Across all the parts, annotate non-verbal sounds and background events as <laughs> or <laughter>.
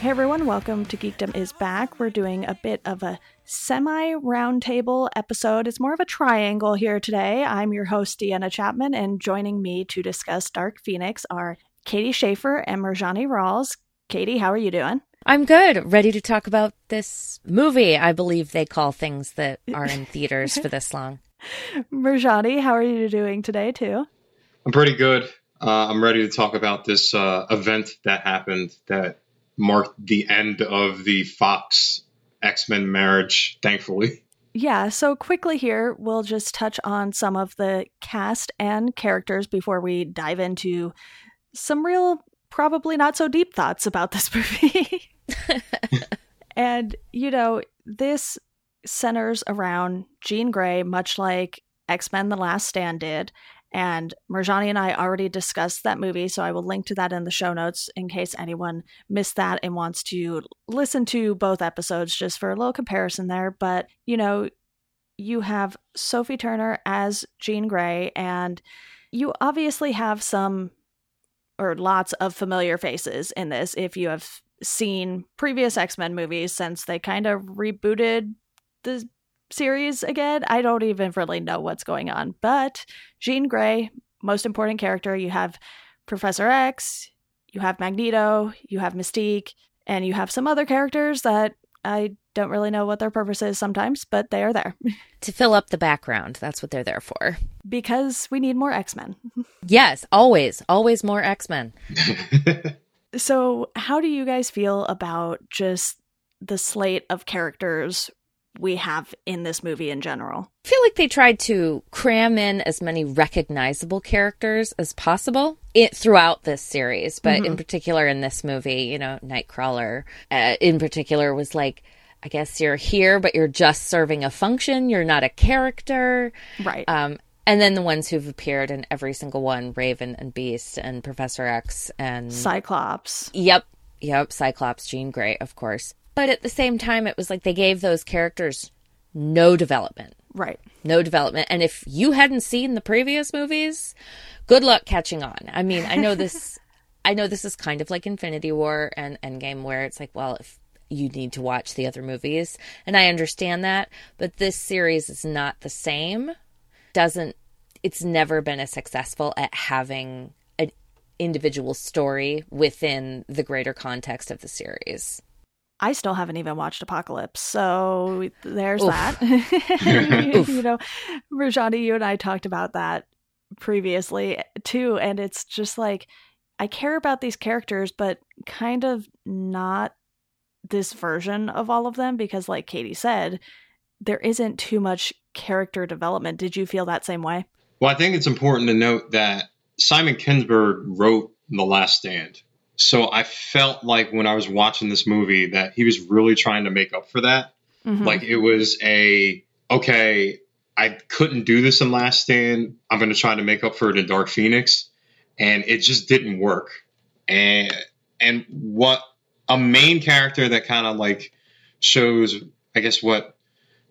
Hey everyone, welcome to Geekdom is Back. We're doing a bit of a semi roundtable episode. It's more of a triangle here today. I'm your host, Deanna Chapman, and joining me to discuss Dark Phoenix are Katie Schaefer and Mirjani Rawls. Katie, how are you doing? I'm good. Ready to talk about this movie. I believe they call things that are in <laughs> theaters for this long. Mirjani, how are you doing today, too? I'm pretty good. Uh, I'm ready to talk about this uh, event that happened that marked the end of the Fox X Men marriage, thankfully. Yeah, so quickly here, we'll just touch on some of the cast and characters before we dive into some real, probably not so deep thoughts about this <laughs> movie. and, you know, this centers around Jean Grey, much like X Men The Last Stand did. And Mirjani and I already discussed that movie, so I will link to that in the show notes in case anyone missed that and wants to listen to both episodes just for a little comparison there. But, you know, you have Sophie Turner as Jean Grey, and you obviously have some or lots of familiar faces in this if you have seen previous X Men movies since they kind of rebooted the series again. I don't even really know what's going on. But Jean Grey, most important character, you have Professor X, you have Magneto, you have Mystique, and you have some other characters that I don't really know what their purpose is sometimes, but they are there. <laughs> to fill up the background. That's what they're there for. Because we need more X Men. <laughs> yes, always, always more X Men. <laughs> so, how do you guys feel about just the slate of characters we have in this movie in general. I feel like they tried to cram in as many recognizable characters as possible it, throughout this series, but mm-hmm. in particular in this movie, you know, Nightcrawler uh, in particular was like, I guess you're here, but you're just serving a function. You're not a character. Right. Um, and then the ones who've appeared in every single one Raven and Beast and Professor X and Cyclops. Yep. Yep. Cyclops, Jean Grey, of course. But at the same time, it was like they gave those characters no development. Right. No development. And if you hadn't seen the previous movies, good luck catching on. I mean, I know this <laughs> I know this is kind of like Infinity War and Endgame where it's like, well, if you need to watch the other movies, and I understand that, but this series is not the same. Doesn't it's never been as successful at having an individual story within the greater context of the series. I still haven't even watched Apocalypse, so there's Oof. that. <laughs> <laughs> you know, Mirjani, you and I talked about that previously too, and it's just like I care about these characters, but kind of not this version of all of them because, like Katie said, there isn't too much character development. Did you feel that same way? Well, I think it's important to note that Simon Kinberg wrote The Last Stand. So I felt like when I was watching this movie that he was really trying to make up for that. Mm-hmm. Like it was a okay, I couldn't do this in Last Stand. I'm going to try to make up for it in Dark Phoenix, and it just didn't work. And and what a main character that kind of like shows, I guess what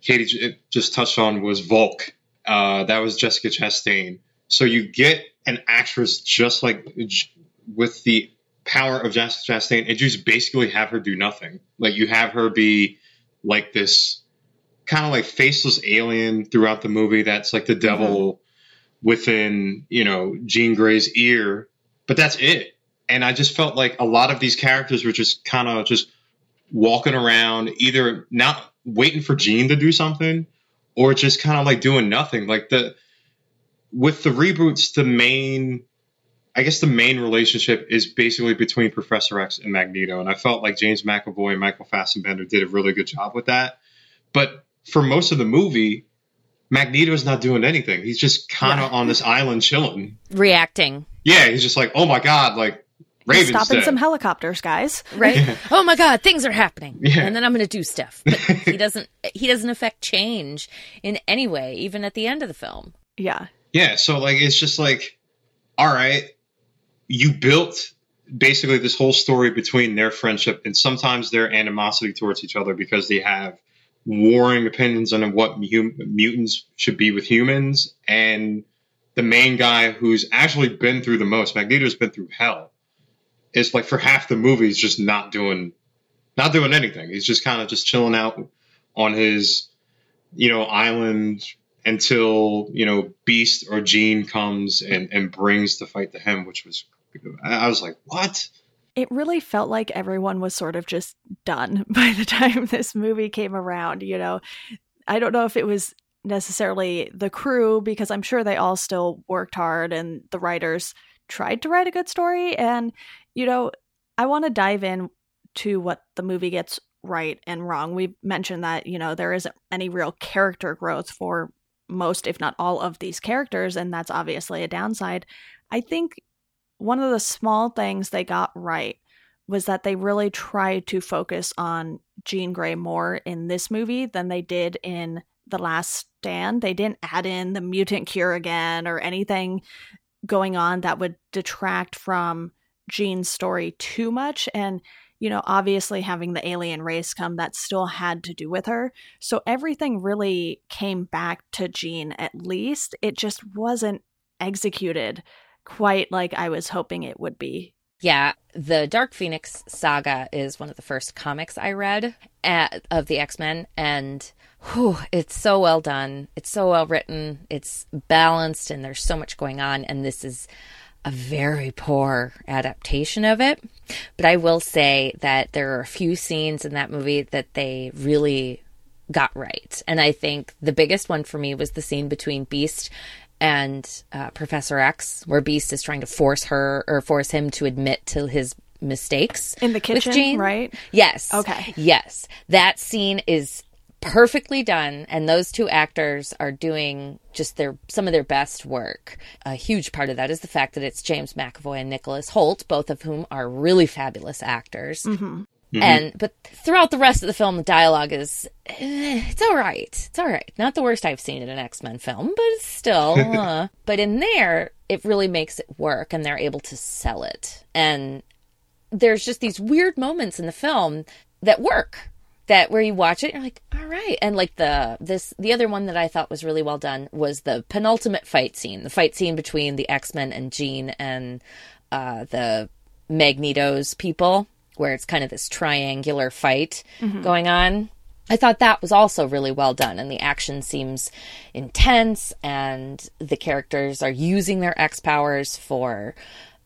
Katie just touched on was Vuk. Uh, that was Jessica Chastain. So you get an actress just like with the power of Jessica Chastain and just basically have her do nothing. Like you have her be like this kind of like faceless alien throughout the movie that's like the devil mm-hmm. within, you know, Jean Grey's ear, but that's it. And I just felt like a lot of these characters were just kind of just walking around either not waiting for Jean to do something or just kind of like doing nothing. Like the with the reboots, the main I guess the main relationship is basically between Professor X and Magneto, and I felt like James McAvoy and Michael Fassbender did a really good job with that. But for most of the movie, Magneto's not doing anything. He's just kind of yeah. on this island chilling, reacting. Yeah, he's just like, oh my god, like Raven's stopping dead. some helicopters, guys. Right? Yeah. <laughs> Oh my god, things are happening, yeah. and then I'm going to do stuff. <laughs> But he doesn't. He doesn't affect change in any way, even at the end of the film. Yeah. Yeah. So like, it's just like, all right, you built basically this whole story between their friendship and sometimes their animosity towards each other because they have warring opinions on what mutants should be with humans. And the main guy who's actually been through the most, Magneto's been through hell, is like for half the movie is just not doing not doing anything. He's just kind of just chilling out on his, you know, island until you know Beast or Jean comes and and brings the fight to him, which was I was like, what? It really felt like everyone was sort of just done <laughs> by the time this movie came around. You know, I don't know if it was necessarily the crew because I'm sure they all still worked hard and the writers tried to write a good story. And, you know, I want to dive in to what the movie gets right and wrong. We mentioned that, you know, there isn't any real character growth for most, if not all, of these characters, and that's obviously a downside. I think one of the small things they got right was that they really tried to focus on Jean Grey more in this movie than they did in The Last Stand. They didn't add in the mutant cure again or anything going on that would detract from Jean's story too much. And, you know, obviously having the alien race come, that still had to do with her. So everything really came back to Jean at least. It just wasn't executed quite like I was hoping it would be. Yeah, the Dark Phoenix saga is one of the first comics I read at, of the X Men, and whew, it's so well done. It's so well written. It's balanced, and there's so much going on. And this is a very poor adaptation of it. But I will say that there are a few scenes in that movie that they really got right. And I think the biggest one for me was the scene between Beast and uh, Professor X, where Beast is trying to force her or force him to admit to his mistakes in the kitchen, right? Yes. Okay. Yes, that scene is perfectly done, and those two actors are doing just their some of their best work. A huge part of that is the fact that it's James McAvoy and Nicholas Hoult, both of whom are really fabulous actors. Mm-hmm. Mm-hmm. And but throughout the rest of the film, the dialogue is eh, it's all right. It's all right. Not the worst I've seen in an X Men film, but it's still. <laughs> uh, but in there, it really makes it work, and they're able to sell it. And there's just these weird moments in the film that work. That where you watch it, you're like, all right. And like the this the other one that I thought was really well done was the penultimate fight scene, the fight scene between the X Men and Jean and uh, the Magneto's people where it's kind of this triangular fight mm-hmm. going on. I thought that was also really well done, and the action seems intense, and the characters are using their X powers for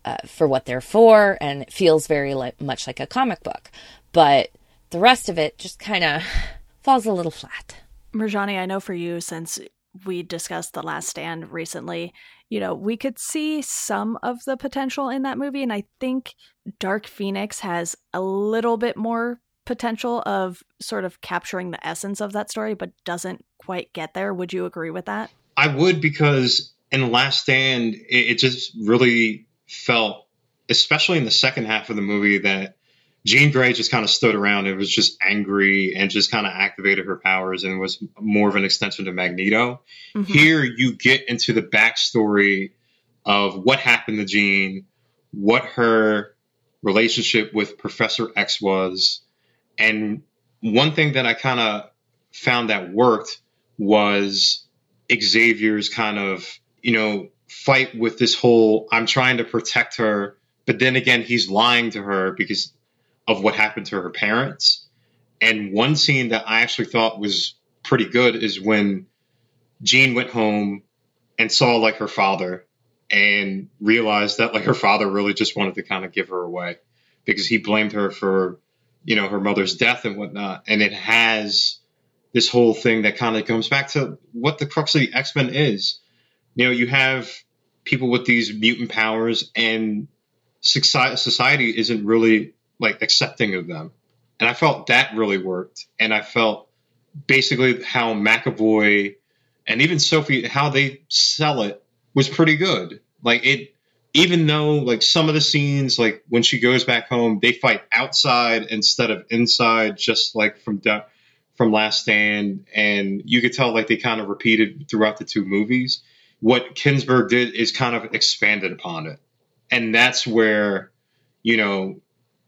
uh, for what they're for, and it feels very like, much like a comic book. But the rest of it just kind of <laughs> falls a little flat. Mirjani, I know for you, since we discussed The Last Stand recently, you know, we could see some of the potential in that movie. And I think Dark Phoenix has a little bit more potential of sort of capturing the essence of that story, but doesn't quite get there. Would you agree with that? I would because in Last Stand, it, it just really felt, especially in the second half of the movie, that Jean Grey just kind of stood around and was just angry and just kind of activated her powers and was more of an extension to Magneto. Mm-hmm. Here, you get into the backstory of what happened to Jean, what her relationship with Professor X was. And one thing that I kind of found that worked was Xavier's kind of, you know, fight with this whole I'm trying to protect her, but then again, he's lying to her because of what happened to her parents. And one scene that I actually thought was pretty good is when Jean went home and saw like her father and realized that like her father really just wanted to kind of give her away because he blamed her for you know her mother's death and whatnot and it has this whole thing that kind of comes back to what the crux of the x-men is you know you have people with these mutant powers and society isn't really like accepting of them. And I felt that really worked. And I felt basically how McAvoy and even Sophie, how they sell it was pretty good. Like it, even though like some of the scenes, like when she goes back home, they fight outside instead of inside, just like from from Last Stand, and you could tell like they kind of repeated throughout the two movies. What Kinberg did is kind of expanded upon it, and that's where you know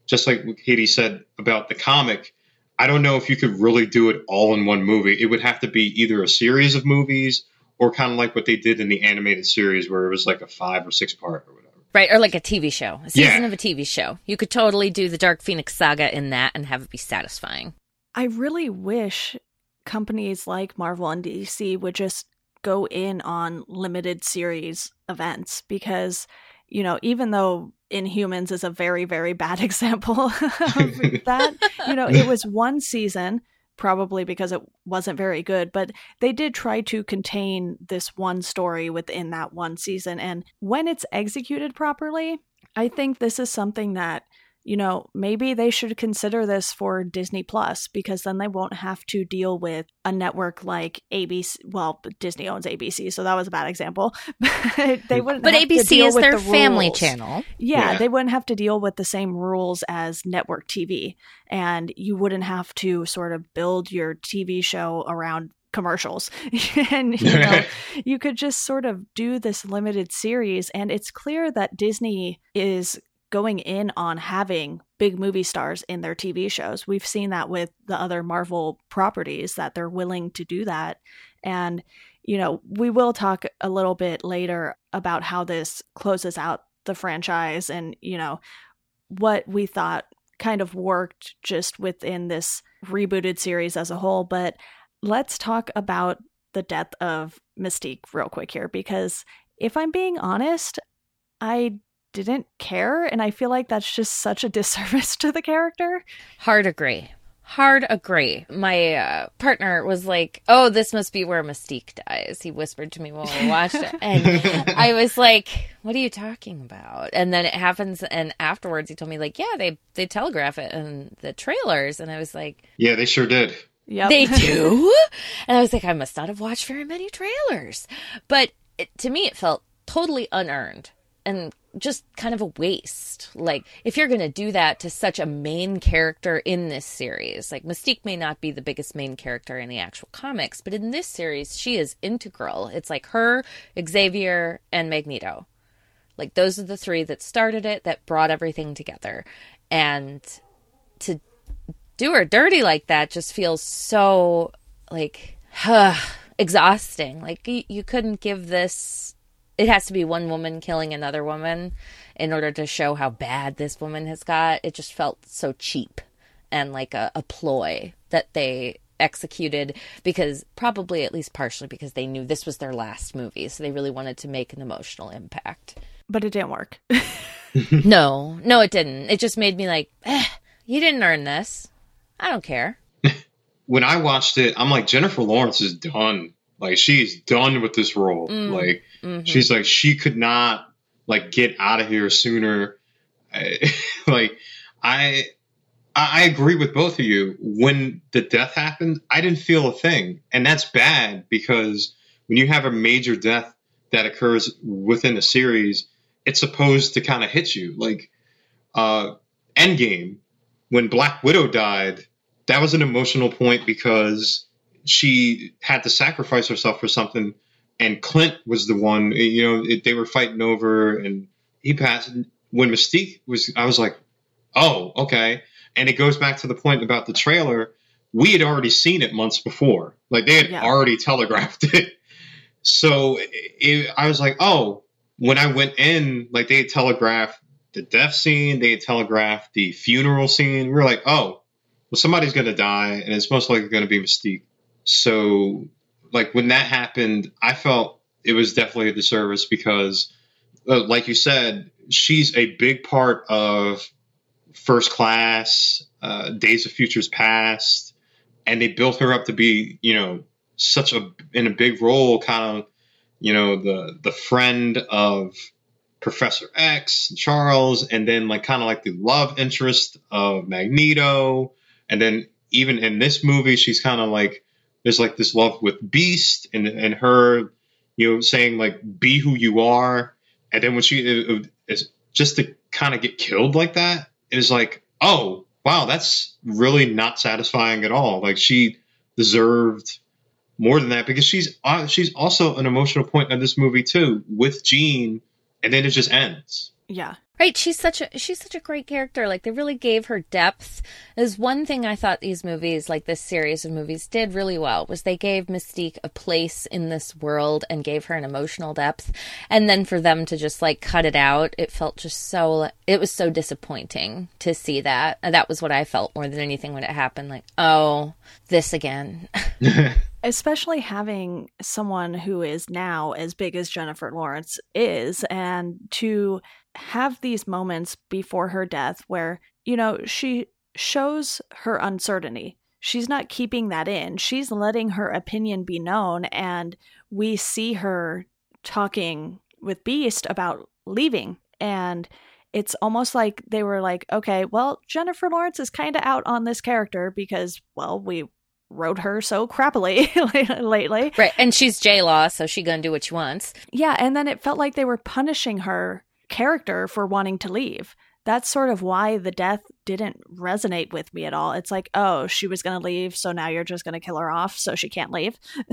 just like Katie said about the comic, I don't know if you could really do it all in one movie. It would have to be either a series of movies or kind of like what they did in the animated series where it was like a five or six part or whatever. Right, or like a TV show, a season Yeah. of a TV show. You could totally do the Dark Phoenix saga in that and have it be satisfying. I really wish companies like Marvel and DC would just go in on limited series events because, you know, even though Inhumans is a very, very bad <laughs> example of <laughs> that, you know, it was one season, probably because it wasn't very good, but they did try to contain this one story within that one season. And when it's executed properly, I think this is something that you know, maybe they should consider this for Disney Plus because then they won't have to deal with a network like ABC. Well, Disney owns ABC, so that was a bad example. <laughs> But they wouldn't. But have to ABC deal is with their the family rules. channel. Yeah, Yeah. they wouldn't have to deal with the same rules as network TV, and you wouldn't have to sort of build your TV show around commercials <laughs> and you know <laughs> you could just sort of do this limited series and it's clear that disney is going in on having big movie stars in their tv shows. We've seen that with the other marvel properties that they're willing to do that. And you know we will talk a little bit later about how this closes out the franchise and you know what we thought kind of worked just within this rebooted series as a whole. But let's talk about the death of Mystique real quick here because if I'm being honest, I didn't care and I feel like that's just such a <laughs> disservice to the character. Hard agree. Hard agree. My uh, partner was like, "Oh, this must be where Mystique dies." He whispered to me while we watched it, and <laughs> I was like, "What are you talking about?" And then it happens, and afterwards, he told me like, "Yeah, they they telegraph it in the trailers," and I was like, yeah, they sure did. Yeah, They <laughs> do? and I was like, I must not have watched very many trailers. But it, to me, it felt totally unearned and just kind of a waste. Like, if you're going to do that to such a main character in this series, like Mystique may not be the biggest main character in the actual comics, but in this series, she is integral. It's like her, Xavier, and Magneto. Like, those are the three that started it, that brought everything together. And to do her dirty like that just feels so like <sighs> exhausting like you, you couldn't give this it has to be one woman killing another woman in order to show how bad this woman has got. It just felt so cheap and like a, a ploy that they executed because probably at least partially because they knew this was their last movie so they really wanted to make an emotional impact. But it didn't work. <laughs> <laughs> no no it didn't. It just made me like eh, you didn't earn this. I don't care. <laughs> When I watched it, I'm like, Jennifer Lawrence is done. Like, she's done with this role. Mm. Like, Mhm. she's like, she could not like get out of here sooner. I, <laughs> like, I, I I agree with both of you. When the death happened, I didn't feel a thing, and that's bad because when you have a major death that occurs within a series, it's supposed to kind of hit you. Like, uh, Endgame, when Black Widow died, that was an emotional point because she had to sacrifice herself for something, and Clint was the one. You know, it, they were fighting over, and he passed. When Mystique was, I was like, oh, okay. And it goes back to the point about the trailer. We had already seen it months before. Like they had Yeah. already <laughs> telegraphed it. So it, I was like, oh, when I went in, like they had telegraphed the death scene, they had telegraphed the funeral scene. We were like, oh, well, somebody's going to die, and it's most likely going to be Mystique. So, like, when that happened, I felt it was definitely a disservice because, uh, like you said, she's a big part of First Class, uh, Days of Futures Past, and they built her up to be, you know, such a in a big role, kind of, you know, the the friend of Professor X, Charles, and then like kind of like the love interest of Magneto, and then even in this movie, she's kind of like there's like this love with Beast, and and her, you know, saying like be who you are, and then when she it's just to kind of get killed like that is like oh wow that's really not satisfying at all. Like she deserved more than that because she's uh, she's also an emotional point in this movie too with Jean, and then it just ends. yeah. Right, she's such a she's such a great character. Like they really gave her depth. Is one thing I thought these movies, like this series of movies, did really well was they gave Mystique a place in this world and gave her an emotional depth. And then for them to just like cut it out, it felt just so it was so disappointing to see that. And that was what I felt more than anything when it happened. Like, oh, this again. <laughs> <laughs> especially having someone who is now as big as Jennifer Lawrence is, and to have these moments before her death where, you know, she shows her uncertainty. She's not keeping that in. She's letting her opinion be known. And we see her talking with Beast about leaving. And it's almost like they were like, okay, well, Jennifer Lawrence is kind of out on this character because, well, we wrote her so crappily <laughs> lately. Right. And she's J Law, so she gonna do what she wants. Yeah, and then it felt like they were punishing her character for wanting to leave. That's sort of why the death didn't resonate with me at all. It's like, oh, she was going to leave, so now you're just going to kill her off so she can't leave. <laughs>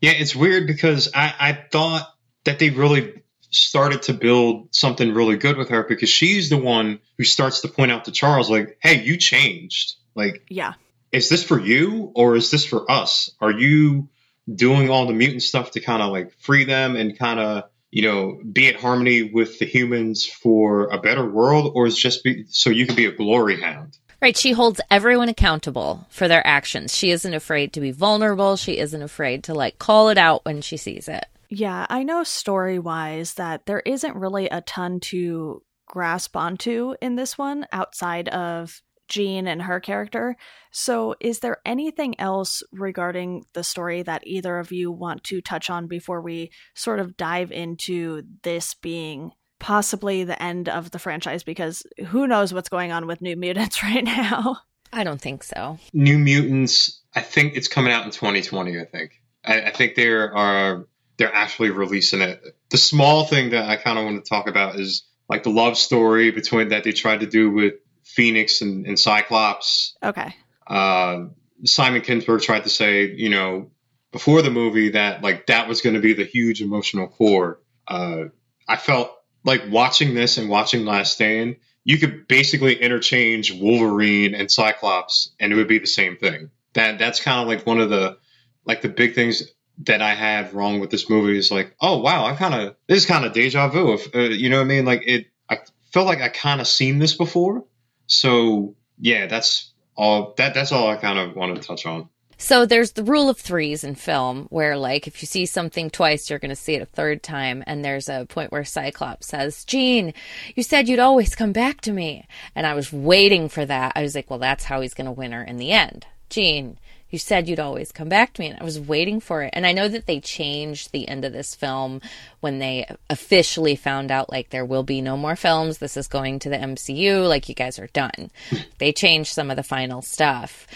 yeah, it's weird because I, I thought that they really started to build something really good with her because she's the one who starts to point out to Charles, like, hey, you changed. Like, yeah. Is this for you or is this for us? Are you doing all the mutant stuff to kind of like free them and kind of you know, be at harmony with the humans for a better world, or is just be, so you can be a glory hound? Right. She holds everyone accountable for their actions. She isn't afraid to be vulnerable. She isn't afraid to like call it out when she sees it. Yeah, I know story wise that there isn't really a ton to grasp onto in this one outside of Jean and her character. So, is there anything else regarding the story that either of you want to touch on before we sort of dive into this being possibly the end of the franchise? Because who knows what's going on with New Mutants <laughs> right now? I don't think so. New Mutants, I think it's coming out in 2020. I think. I, I think there are uh, they're actually releasing it. The small thing that I kind of want to talk about is like the love story between that they tried to do with Phoenix and, and Cyclops. Okay. Uh, Simon Kinberg tried to say, you know, before the movie that like that was going to be the huge emotional core. Uh, I felt like watching this and watching Last Stand, you could basically interchange Wolverine and Cyclops, and it would be the same thing. That that's kind of like one of the like the big things that I had wrong with this movie is like, oh wow, I kind of this is kind of deja vu. If, uh, you know what I mean? Like it, I felt like I kind of seen this before, so yeah, that's all. That that's all I kind of want to touch on. So there's the rule of threes in film where like if you see something twice you're going to see it a third time and there's a point where Cyclops says, "Jean, you said you'd always come back to me." And I was waiting for that. I was like, "Well, that's how he's going to win her in the end." Jean, you said you'd always come back to me and i was waiting for it. And i know that they changed the end of this film when they officially found out like there will be no more films. This is going to the mcu like you guys are done. <laughs> They changed some of the final stuff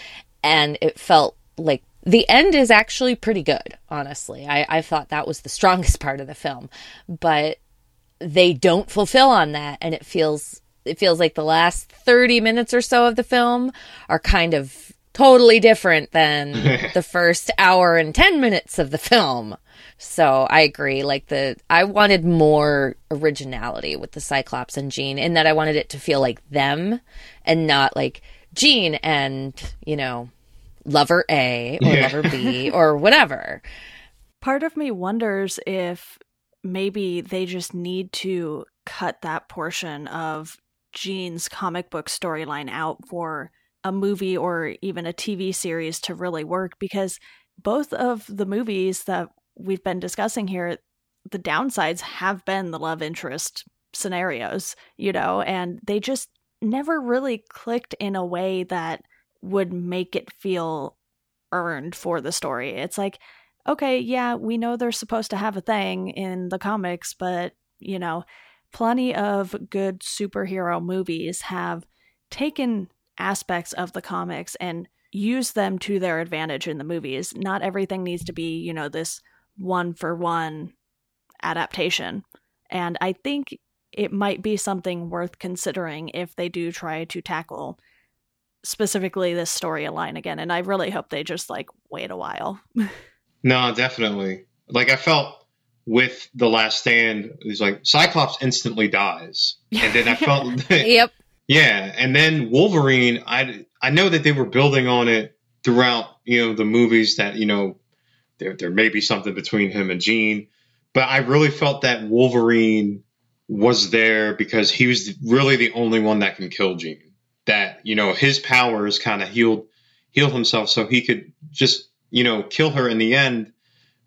and it felt like the end is actually pretty good honestly. I, I thought that was the <laughs> strongest part of the film. But they don't fulfill on that and it feels it feels like the last 30 minutes or so of the film are kind of totally different than <laughs> the first hour and 10 minutes of the film. So I agree. Like the, I wanted more originality with the Cyclops and Jean in that I wanted it to feel like them and not like Jean and, you know, lover A or yeah. lover B or <laughs> whatever. Part of me wonders if maybe they just need to cut that portion of Jean's comic book storyline out for a movie or even a TV series to really work because both of the movies that we've been discussing here, the downsides have been the love interest scenarios, you know, and they just never really clicked in a way that would make it feel earned for the story. It's like, okay, yeah, we know they're supposed to have a thing in the comics, but, you know, plenty of good superhero movies have taken aspects of the comics and use them to their advantage in the movies. Not everything needs to be, you know, this one for one adaptation. And I think it might be something worth considering if they do try to tackle specifically this storyline again. And I really hope they just like wait a while. <laughs> no, definitely. Like I felt with the Last Stand, he's like Cyclops instantly dies, and then I felt <laughs> <laughs> yep, yeah, and then Wolverine. I I know that they were building on it throughout you know the movies that you know there there may be something between him and Jean, but I really felt that Wolverine was there because he was really the only one that can kill Jean. That you know his powers kind of healed healed himself, so he could just you know kill her in the end.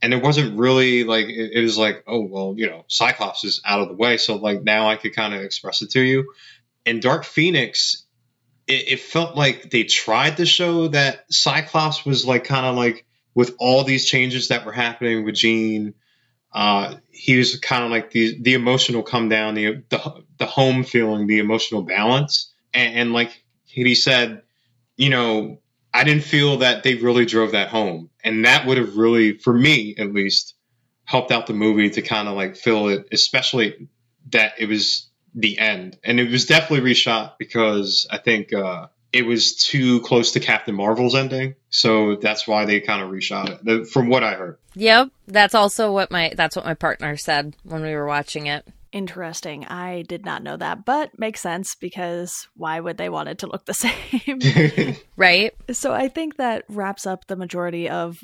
And it wasn't really like it, was like oh well you know Cyclops is out of the way, so like now I could kind of express it to you. In Dark Phoenix, it, it felt like they tried to show that Cyclops was like kind of like with all these changes that were happening with Jean uh, he was kind of like the the emotional come down, the the, the home feeling, the emotional balance, and, and like he said, you know, I didn't feel that they really drove that home, and that would have really, for me at least, helped out the movie to kind of like fill it, especially that it was the end, and it was definitely reshot because I think uh, it was too close to Captain Marvel's ending, so that's why they kind of reshot it. From what I heard. Yep, that's also what my that's what my partner said when we were watching it. Interesting. I did not know that, but makes sense because why would they want it to look the <laughs> same? <laughs> right. So I think that wraps up the majority of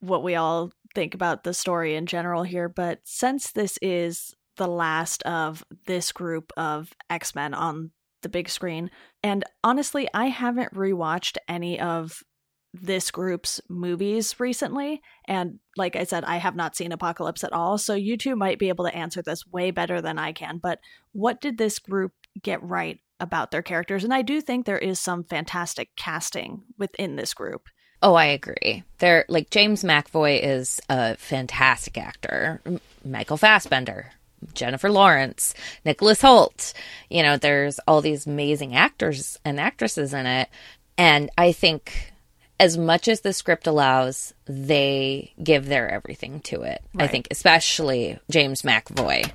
what we all think about the story in general here, but since this is the last of this group of X-Men on the big screen. And honestly, I haven't rewatched any of this group's movies recently. And like I said, I have not seen Apocalypse at all. So you two might be able to answer this way better than I can. But what did this group get right about their characters? And I do think there is some fantastic casting within this group. Oh, I agree. They're like James McAvoy is a fantastic actor. Michael Fassbender, Jennifer Lawrence, Nicholas Hoult. You know, there's all these amazing actors and actresses in it. And I think as much as the script allows, they give their everything to it. Right. I think, especially James McAvoy.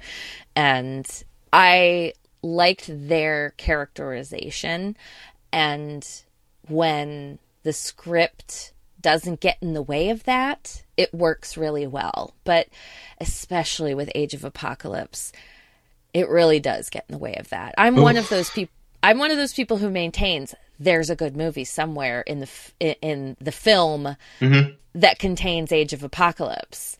And I liked their characterization. And when the script doesn't get in the way of that, it works really well. But especially with Age of Apocalypse, it really does get in the way of that. I'm Oof. one of those people. I'm one of those people who maintains there's a good movie somewhere in the in the film mm-hmm. that contains Age of Apocalypse,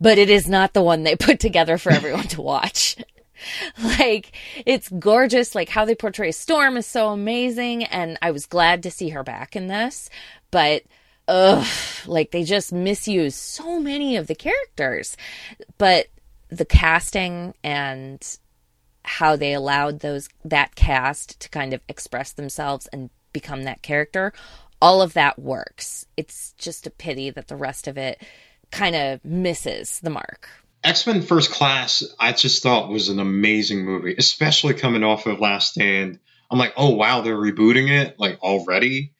but it is not the one they <laughs> put together for everyone to watch. <laughs> like it's gorgeous like how they portray storm is so amazing and i was glad to see her back in this but ugh, like they just misuse so many of the characters. But the casting and how they allowed those that cast to kind of express themselves and become that character, all of that works. It's just a pity that the rest of it kind of misses the mark. X Men First Class, I just thought was an amazing movie, especially coming off of Last Stand. I'm like, oh wow, they're rebooting it like already.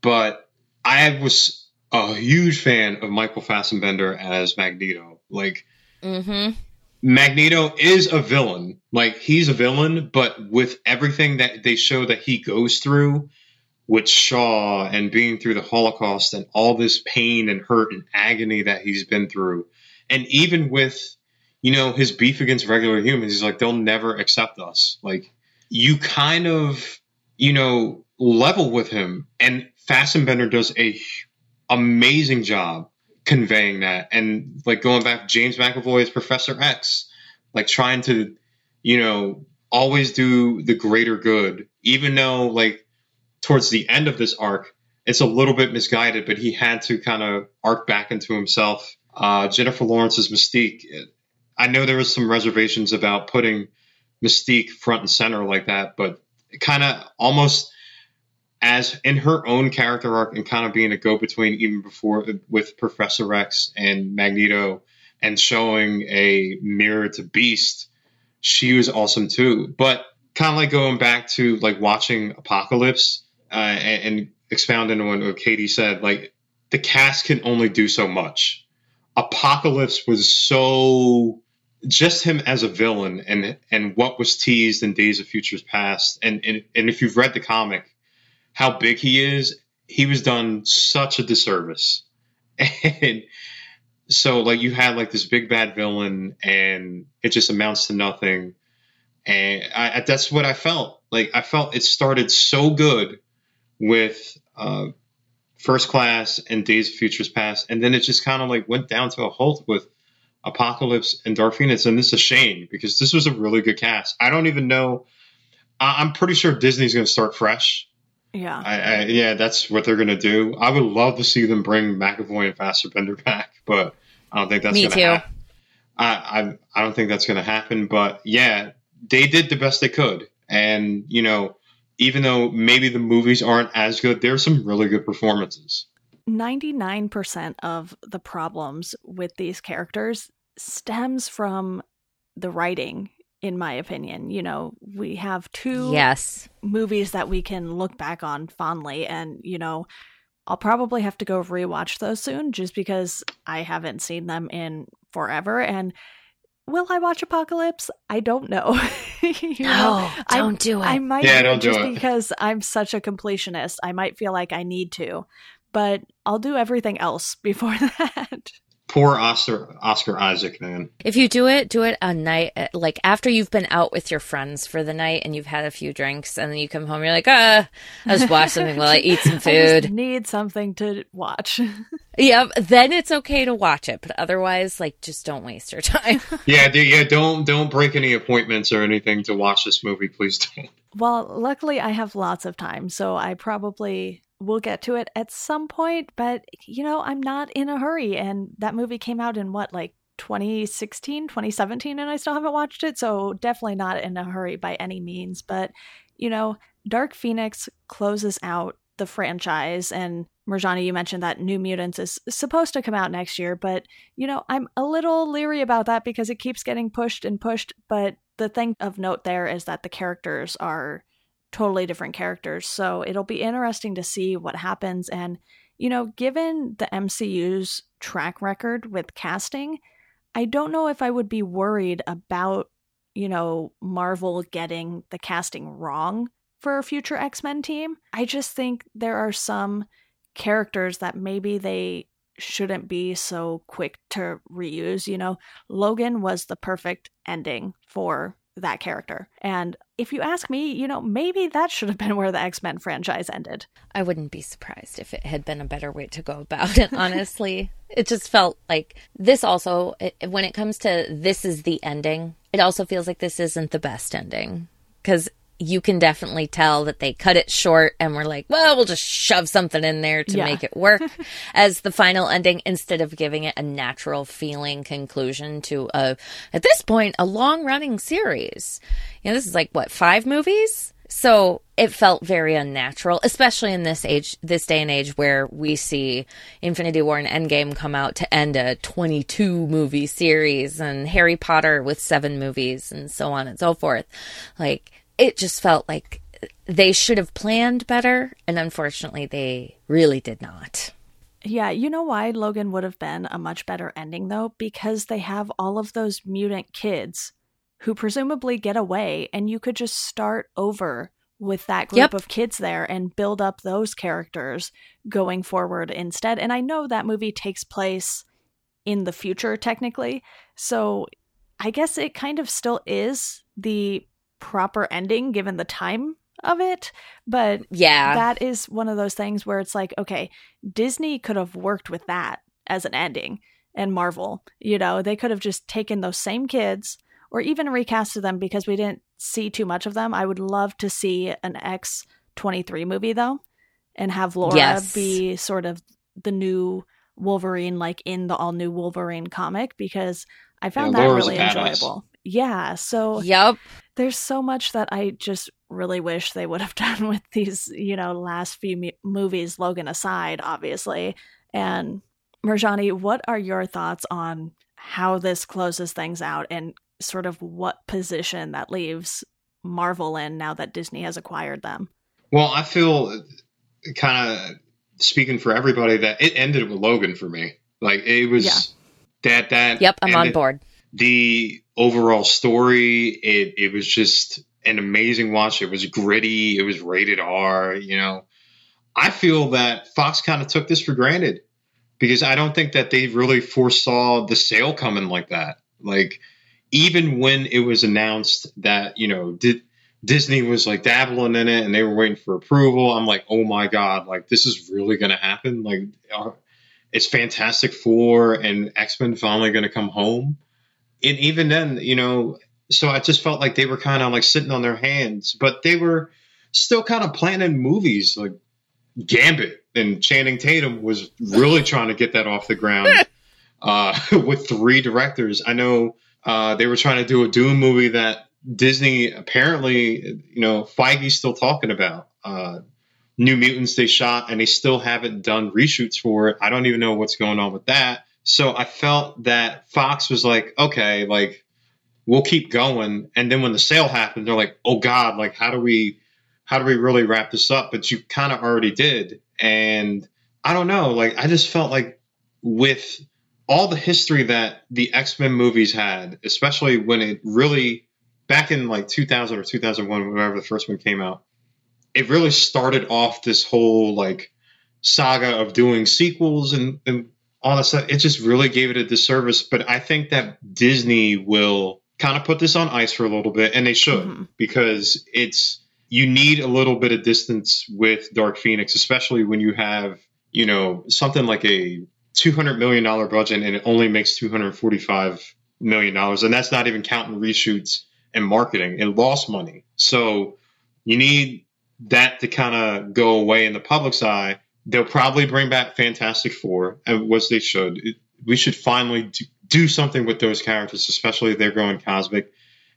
But I was a huge fan of Michael Fassbender as Magneto. Like, mm-hmm. Magneto is a villain. Like, he's a villain, but with everything that they show that he goes through with Shaw and being through the Holocaust and all this pain and hurt and agony that he's been through, and even with, you know, his beef against regular humans, he's like, they'll never accept us. Like, you kind of, you know, level with him. And Fassbender does a amazing job conveying that. And like going back, James McAvoy is Professor X, like trying to, you know, always do the greater good, even though like towards the end of this arc, it's a little bit misguided, but he had to kind of arc back into himself. Uh, Jennifer Lawrence's Mystique. I know there was some reservations about putting Mystique front and center like that, but kind of almost as in her own character arc and kind of being a go between even before with Professor X and Magneto and showing a mirror to Beast, she was awesome too. But kind of like going back to like watching Apocalypse uh, and, and expounding on what Katie said, like the cast can only do so much. Apocalypse was so just him as a villain and and what was teased in Days of Futures Past and and, and if you've read the comic how big he is, he was done such a disservice. <laughs> And so like you had like this big bad villain and it just amounts to nothing. And I, that's what i felt. Like i felt it started so good with uh, first class and days of futures past and then it just kind of like went down to a halt with apocalypse and dark phoenix and this is a shame because this was a really good cast. I don't even know i'm pretty sure disney's going to start fresh yeah. I, I, yeah, that's what they're going to do. I would love to see them bring McAvoy and Fassbender <laughs> back, but I don't think that's going to happen. I, I, I don't think that's going to happen. But yeah, they did the best they could. And, you know, even though maybe the movies aren't as good, there's some really good performances. 99% of the problems with these characters stems from the writing in my opinion. You know, we have two yes movies that we can look back on fondly, and you know, I'll probably have to go rewatch those soon, just because I haven't seen them in forever. And will I watch Apocalypse? I don't know. <laughs> no, know, don't I, do it. I might yeah, don't just do it. because I'm such a completionist. I might feel like I need to, but I'll do everything else <laughs> before that poor Oscar Oscar Isaac, man. If you do it, do it a night like after you've been out with your friends for the night and you've had a few drinks, and then you come home, you're like, ah, I just watch something while I eat some <laughs> food. need something to watch. <laughs> yep. Then it's okay to watch it, but otherwise, like, just don't waste your time. <laughs> yeah, do, yeah. Don't don't break any appointments or anything to watch this movie, please don't. Well, luckily I have lots of time, so I probably we'll get to it at some point, but you know, I'm not in a hurry. And that movie came out in what, like 2016, 2017, and I still haven't watched it. So definitely not in a hurry by any means. But, you know, Dark Phoenix closes out the franchise. And Mirjana, you mentioned that New Mutants is supposed to come out next year, but, you know, I'm a little leery about that because it keeps getting pushed and pushed. But the thing of note there is that the characters are totally different characters. So it'll be interesting to see what happens. And, you know, given the MCU's track record with casting, I don't know if I would be worried about, you know, Marvel getting the casting wrong for a future X Men team. I just think there are some characters that maybe they shouldn't be so quick to reuse. You know, Logan was the perfect ending for that character. And if you ask me, you know, maybe that should have been where the X Men franchise ended. I wouldn't be surprised if it had been a better way to go about it, <laughs> honestly. it just felt like this also, when it comes to this is the ending, it also feels like this isn't the best ending. Because you can definitely tell that they cut it short and we're like, well, we'll just shove something in there to yeah. make it work <laughs> as the final ending instead of giving it a natural feeling conclusion to a, at this point, a long running series. You know, this is like what, five movies? So it felt very unnatural, especially in this age, this day and age where we see Infinity War and Endgame come out to end a 22 movie series and Harry Potter with seven movies and so on and so forth. Like, it just felt like they should have planned better, and unfortunately, they really did not. Yeah, you know why Logan would have been a much better ending, though? Because they have all of those mutant kids who presumably get away, and you could just start over with that group yep. of kids there and build up those characters going forward instead. And I know that movie takes place in the future, technically. So I guess it kind of still is the proper ending given the time of it but yeah. that is one of those things where it's like okay disney could have worked with that as an ending and marvel you know they could have just taken those same kids or even recasted them because we didn't see too much of them. I would love to see an x23 movie though and have laura yes. be sort of the new wolverine like in the all new wolverine comic because i found yeah, that Laura's really enjoyable. Yeah so yep there's so much that I just really wish they would have <laughs> done with these, you know, last few movies, Logan aside, obviously. And Mirjana, what are your thoughts on how this closes things out and sort of what position that leaves Marvel in now that Disney has acquired them? Well, I feel kind of speaking for everybody that it ended with Logan for me. Like it was yeah. that that. Yep, I'm on board the overall story, it it was just an amazing watch. It was gritty. It was rated R. You know, I feel that Fox kind of took this for granted. because I don't think that they really foresaw the sale coming like that. Like even when it was announced that you know did Disney was like dabbling in it and they were waiting for approval. I'm like, oh my god, like this is really to happen. Like, uh, it's Fantastic Four and X Men finally to come home. And even then, you know, so I just felt like they were kind of like sitting on their hands, but they were still kind of planning movies like Gambit and Channing Tatum was really trying to get that off the ground <laughs> uh, <laughs> with three directors. I know uh, they were trying to do a Doom movie that Disney apparently, you know, Feige's still talking about. Uh, New Mutants they shot and they still haven't done reshoots for it. I don't even know what's going on with that. So I felt that Fox was like, okay, like we'll keep going. And then when the sale happened, they're like, oh God, like how do we how do we really wrap this up? But you kind of already did. And I don't know, like I just felt like with all the history that the X-Men movies had, especially when it really back in like 2000 or 2001, whenever the first one came out, it really started off this whole like saga of doing sequels and, and all that stuff. It just really gave it a disservice. But I think that Disney will kind of put this on ice for a little bit, and they should mm-hmm. because it's you need a little bit of distance with Dark Phoenix, especially when you have you know something like a 200 million dollar budget and it only makes 245 million dollars, and that's not even counting reshoots and marketing. It lost money. So you need that to kind of go away in the public's eye. They'll probably bring back Fantastic Four, and which they should. We should finally do something with those characters, especially if they're going cosmic.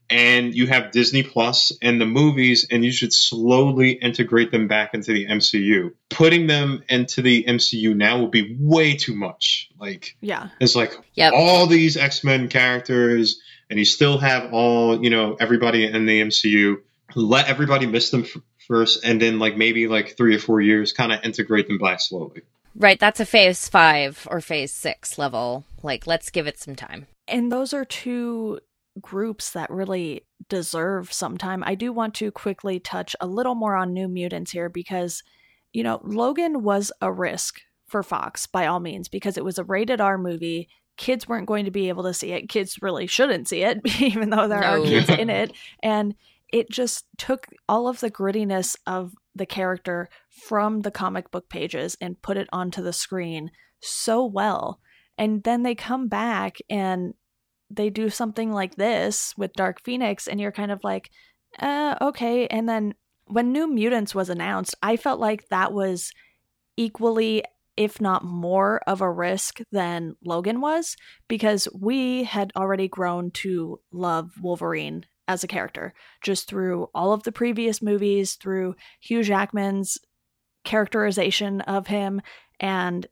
And you have Disney Plus and the movies, and you should slowly integrate them back into the MCU. Putting them into the MCU now will be way too much. Like, yeah, it's like yep. all these X Men characters and you still have all you know everybody in the MCU. Let everybody miss them f- first, and then like maybe like three or four years, kind of integrate them back slowly. Right, that's a phase five or phase six level. Like, let's give it some time. And those are two groups that really deserve some time. I do want to quickly touch a little more on New Mutants here because, you know, Logan was a risk for Fox by all means because it was a rated R movie kids weren't going to be able to see it. Kids really shouldn't see it, <laughs> even though there no. are kids <laughs> in it. And it just took all of the grittiness of the character from the comic book pages and put it onto the screen so well. And then they come back and they do something like this with Dark Phoenix, and you're kind of like, uh, okay. And then when New Mutants was announced, I felt like that was equally if not more of a risk than Logan was, because we had already grown to love Wolverine as a character just through all of the previous movies, through Hugh Jackman's characterization of him, and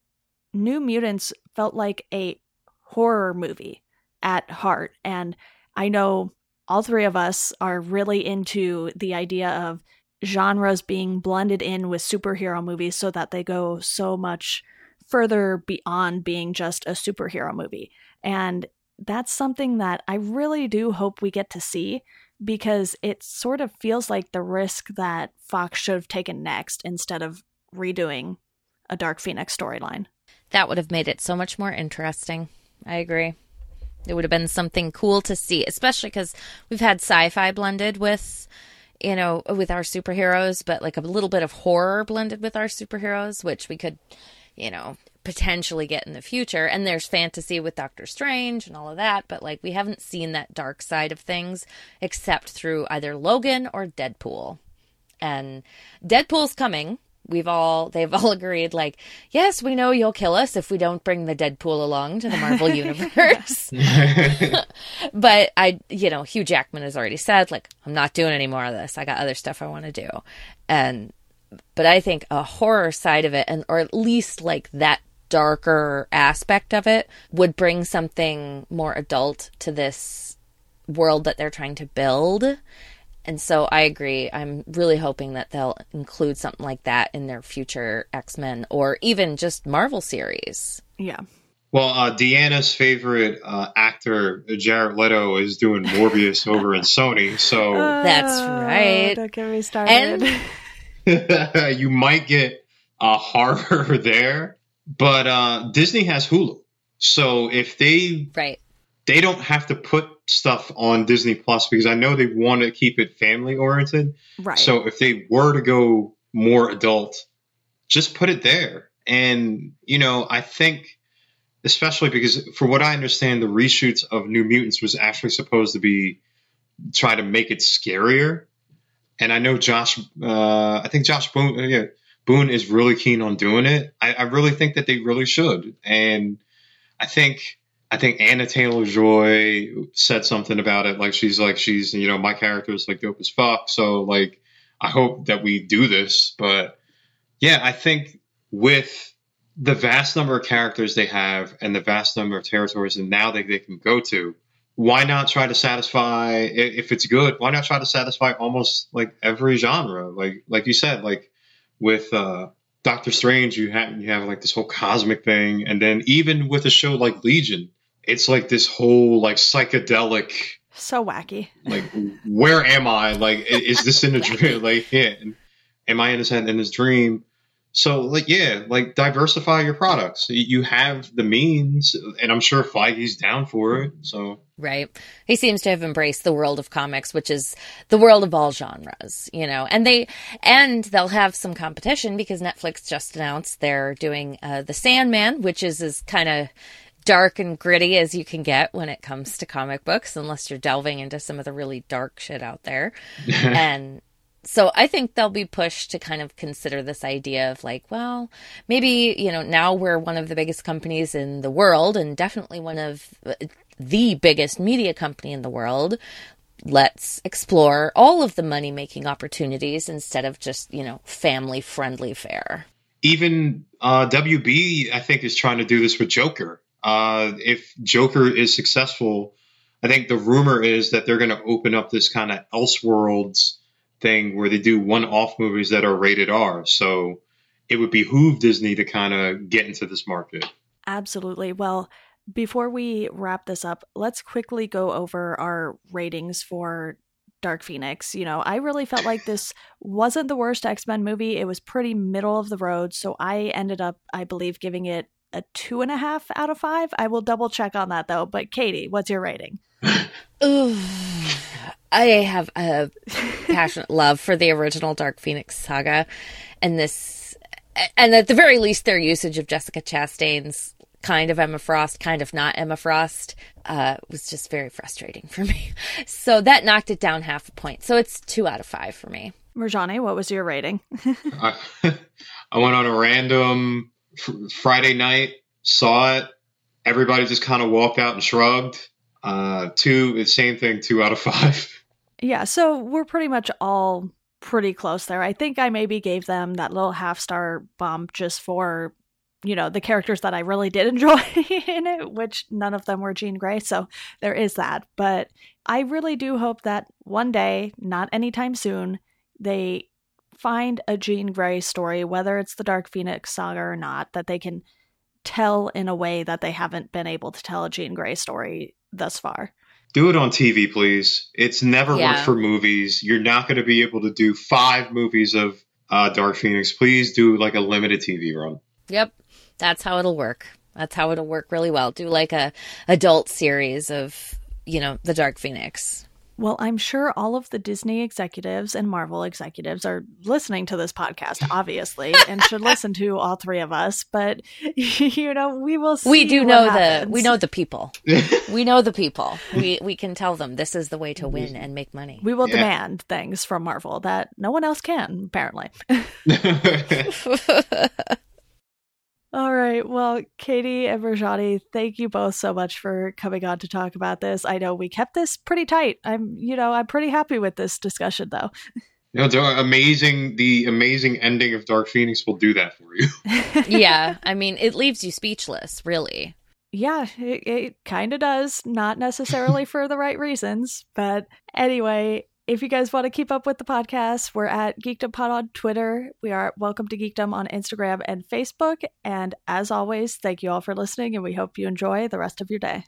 New Mutants felt like a horror movie at heart. And I know all three of us are really into the idea of genres being blended in with superhero movies so that they go so much further beyond being just a superhero movie. And that's something that I really do hope we get to see because it sort of feels like the risk that Fox should have taken next instead of redoing a Dark Phoenix storyline. That would have made it so much more interesting. I agree. It would have been something cool to see, especially because we've had sci fi blended with you know, with our superheroes, but like a little bit of horror blended with our superheroes, which we could, you know, potentially get in the future. And there's fantasy with Doctor Strange and all of that, but like we haven't seen that dark side of things except through either Logan or Deadpool. And Deadpool's coming, we've all they've <laughs> all agreed like yes we know you'll kill us if we don't bring the deadpool along to the marvel <laughs> universe <laughs> but i you know hugh jackman has already said like i'm not doing any more of this i got other stuff i want to do and but i think a horror side of it and or at least like that darker aspect of it would bring something more adult to this world that they're trying to build and so I agree. I'm really hoping that they'll include something like that in their future X Men or even just Marvel series. Yeah. Well, uh, Deanna's favorite uh, actor, Jared Leto, is doing Morbius <laughs> over in Sony. So uh, that's right. Don't get me started. And <laughs> <laughs> you might get a horror there, But uh, Disney has Hulu, so if they right, they don't have to put stuff on Disney Plus because I know they want to keep it family oriented. Right. So if they were to go more adult, just put it there. And you know, I think especially because for what I understand, the reshoots of New Mutants was actually supposed to be try to make it scarier. And I know Josh, uh, I think Josh Boone, yeah, Boone is really keen on doing it. I, I really think that they really should. And I think I think Anya Taylor Joy said something about it. Like she's like she's you know my character is like dope as fuck. So like I hope that we do this. But yeah, I think with the vast number of characters they have and the vast number of territories and now that they can go to, why not try to satisfy if it's good? Why not try to satisfy almost like every genre? Like like you said, like with uh, Doctor Strange, you have you have like this whole cosmic thing, and then even with a show like Legion, it's like this whole like psychedelic so wacky. Like where am i? Like is this in a <laughs> dream? Like yeah am i in his head in his dream so like yeah like diversify your products. You have the means and i'm sure feige's down for it so. Right. He seems to have embraced the world of comics which is the world of all genres you know and they and they'll have some competition because netflix just announced they're doing uh, the sandman which is is kind of dark and gritty as you can get when it comes to comic books, unless you're delving into some of the really dark shit out there. <laughs> and so I think they'll be pushed to kind of consider this idea of like, well, maybe, you know, now we're one of the biggest companies in the world and definitely one of the biggest media company in the world. Let's explore all of the money making opportunities instead of just, you know, family friendly fare. Even uh, WB, I think, is trying to do this with Joker. Uh, if Joker is successful, I think the rumor is that they're going to open up this kind of Elseworlds thing where they do one-off movies that are rated R. So it would behoove Disney to kind of get into this market. Absolutely. Well, before we wrap this up, let's quickly go over our ratings for Dark Phoenix. You know, I really felt like this <laughs> wasn't the worst X Men movie. It was pretty middle of the road. So I ended up, I believe, giving it a two and a half out of five. I will double check on that though. But Katie, what's your rating? Ooh, I have a passionate love for the original Dark Phoenix saga, and this, and at the very least, their usage of Jessica Chastain's kind of Emma Frost, kind of not Emma Frost, uh, was just very frustrating for me. <laughs> So that knocked it down half a point. So it's two out of five for me. Marjane, what was your rating? <laughs> I, <laughs> I went on a random Friday night, saw it. Everybody just kind of walked out and shrugged. Uh, two, same thing, two out of five. <laughs> Yeah, so we're pretty much all pretty close there. I think I maybe gave them that little half star bump just for, you know, the characters that I really did <laughs> enjoy in it, which none of them were Jean Grey. So there is that. But I really do hope that one day, not anytime soon, they find a Jean Grey story, whether it's the Dark Phoenix saga or not, that they can tell in a way that they haven't been able to tell a Jean Grey story thus far. Do it on TV, please. It's never yeah. worked for movies. You're not going to be able to do five movies of uh, Dark Phoenix. Please do like a limited TV run. Yep, that's how it'll work. That's how it'll work really well. Do like a adult series of you know the Dark Phoenix. Well, I'm sure all of the Disney executives and Marvel executives are listening to this podcast, <laughs> obviously, and should listen to all three of us. But <laughs> you know, we will. we do know happens. the we know the people. <laughs> we know the people. We we can tell them this is the way to win and make money. We will yeah. demand things from Marvel that no one else can, apparently. All right. Well, Katie and Mirjani, thank you both so much for coming on to talk about this. I know we kept this pretty tight. I'm, you know, I'm pretty happy with this discussion, though. You know, the amazing, the amazing ending of Dark Phoenix will do that for you. <laughs> yeah, I mean, it leaves you speechless, really. Yeah, it, it kind of does. Not necessarily for the right reasons, but anyway, if you guys want to keep up with the podcast, we're at Geekdom Pod on Twitter. We are Welcome to Geekdom on Instagram and Facebook. And as always, thank you all for listening, and we hope you enjoy the rest of your day.